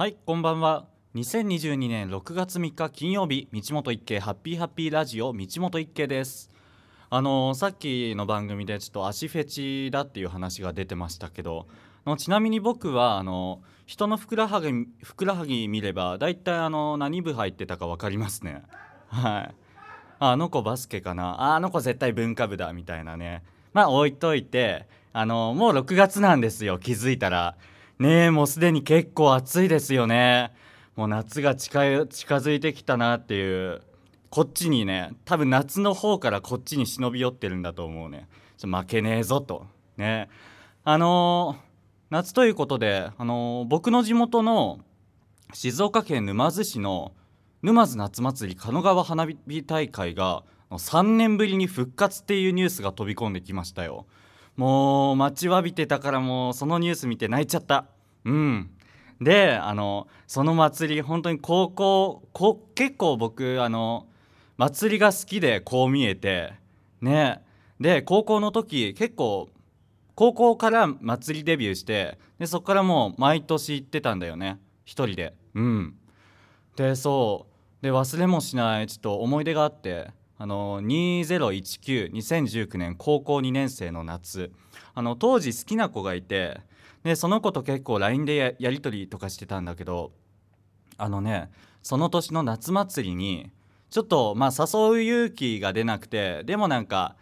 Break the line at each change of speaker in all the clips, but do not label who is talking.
はいこんばんは。2022年6月3日金曜日道本一慶ハッピーハッピーラジオ道本一慶です。あのーさっきの番組でちょっと足フェチだっていう話が出てましたけどのちなみに僕はあの人のふくらはぎふくらはぎ見れば大体あの何部入ってたか分かりますね。はい。あの子バスケかな。ああの子絶対文化部だみたいなね。まあ置いといてあのもう6月なんですよ気づいたら。ねえもうすでに結構暑いですよね。もう夏が近い近づいてきたなっていうこっちにね多分夏の方からこっちに忍び寄ってるんだと思うね。負けねえぞと。ね。あのー夏ということで、あのー僕の地元の静岡県沼津市の沼津夏祭り狩野川花火大会が3年ぶりに復活っていうニュースが飛び込んできましたよ。もう待ちわびてたからもうそのニュース見て泣いちゃった。うん。であのその祭り本当に高校こ結構僕あの祭りが好きでこう見えて。ね。で高校の時結構高校から祭りデビューしてでそこからもう毎年行ってたんだよね。一人で。うん。でそう。で忘れもしないちょっと思い出があって。あの20192019年高校2年生の夏。あの当時好きな子がいてでその子と結構 LINE でやり取りとかしてたんだけどあのねその年の夏祭りにちょっとまあ誘う勇気が出なくてでもなんか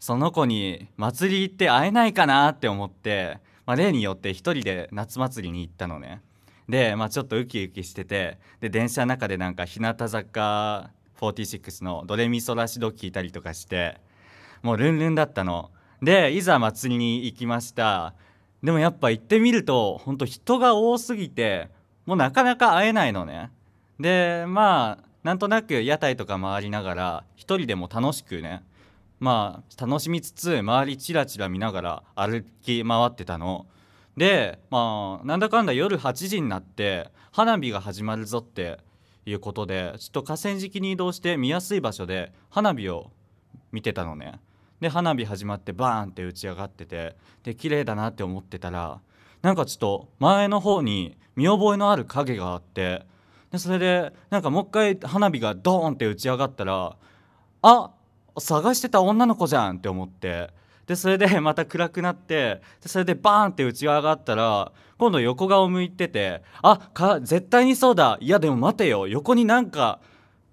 その子に祭り行って会えないかなって思って、まあ、例によって一人で夏祭りに行ったのね。で、まあ、ちょっとウキウキしててで電車の中でなんか日向坂46の「ドレミソラシド」聞いたりとかしてもうルンルンだったの。でいざ祭りに行きました。でもやっぱ行ってみると本当人が多すぎてもうなかなか会えないのね。でまあなんとなく屋台とか回りながら一人でも楽しくねまあ楽しみつつ周りチラチラ見ながら歩き回ってたの。でまあなんだかんだ夜8時になって花火が始まるぞっていうことでちょっと河川敷に移動して見やすい場所で花火を見てたのね。で花火始まってバーンって打ち上がっててで綺麗だなって思ってたらなんかちょっと前の方に見覚えのある影があってでそれでなんかもう一回花火がドーンって打ち上がったらあ探してた女の子じゃんって思ってでそれで また暗くなってでそれでバーンって打ち上がったら今度横顔向いててあか絶対にそうだ。いやでも待てよ。横になんか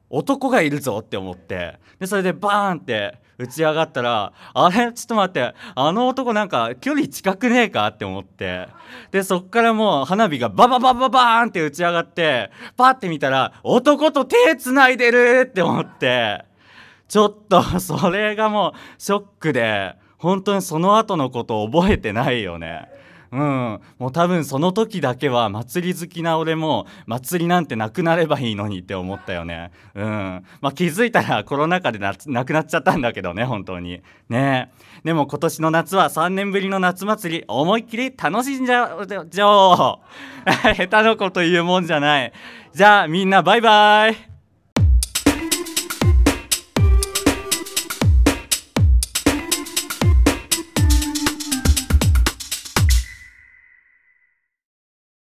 男がいるぞって思って。でそれでバーンって打ち上がったらあれ？ちょっと待って。あの男なんか距離近くねえかって思って。でそっからもう花火がバババババーンって打ち上がってパッて見たら男と手つないでるって思って。ちょっとそれがもうショックで。本当にその後のこと覚えてないよね。うん、もう多分その時だけは祭り好きな俺も祭りなんてなくなればいいのにって思ったよね。うん、まあ気づいたらコロナ禍でなくなっちゃったんだけどね本当に。ねでも今年の夏は3年ぶりの夏祭り思いっきり楽しんじゃじゃおう 下手なこと言うもんじゃない。じゃあみんなバイバイ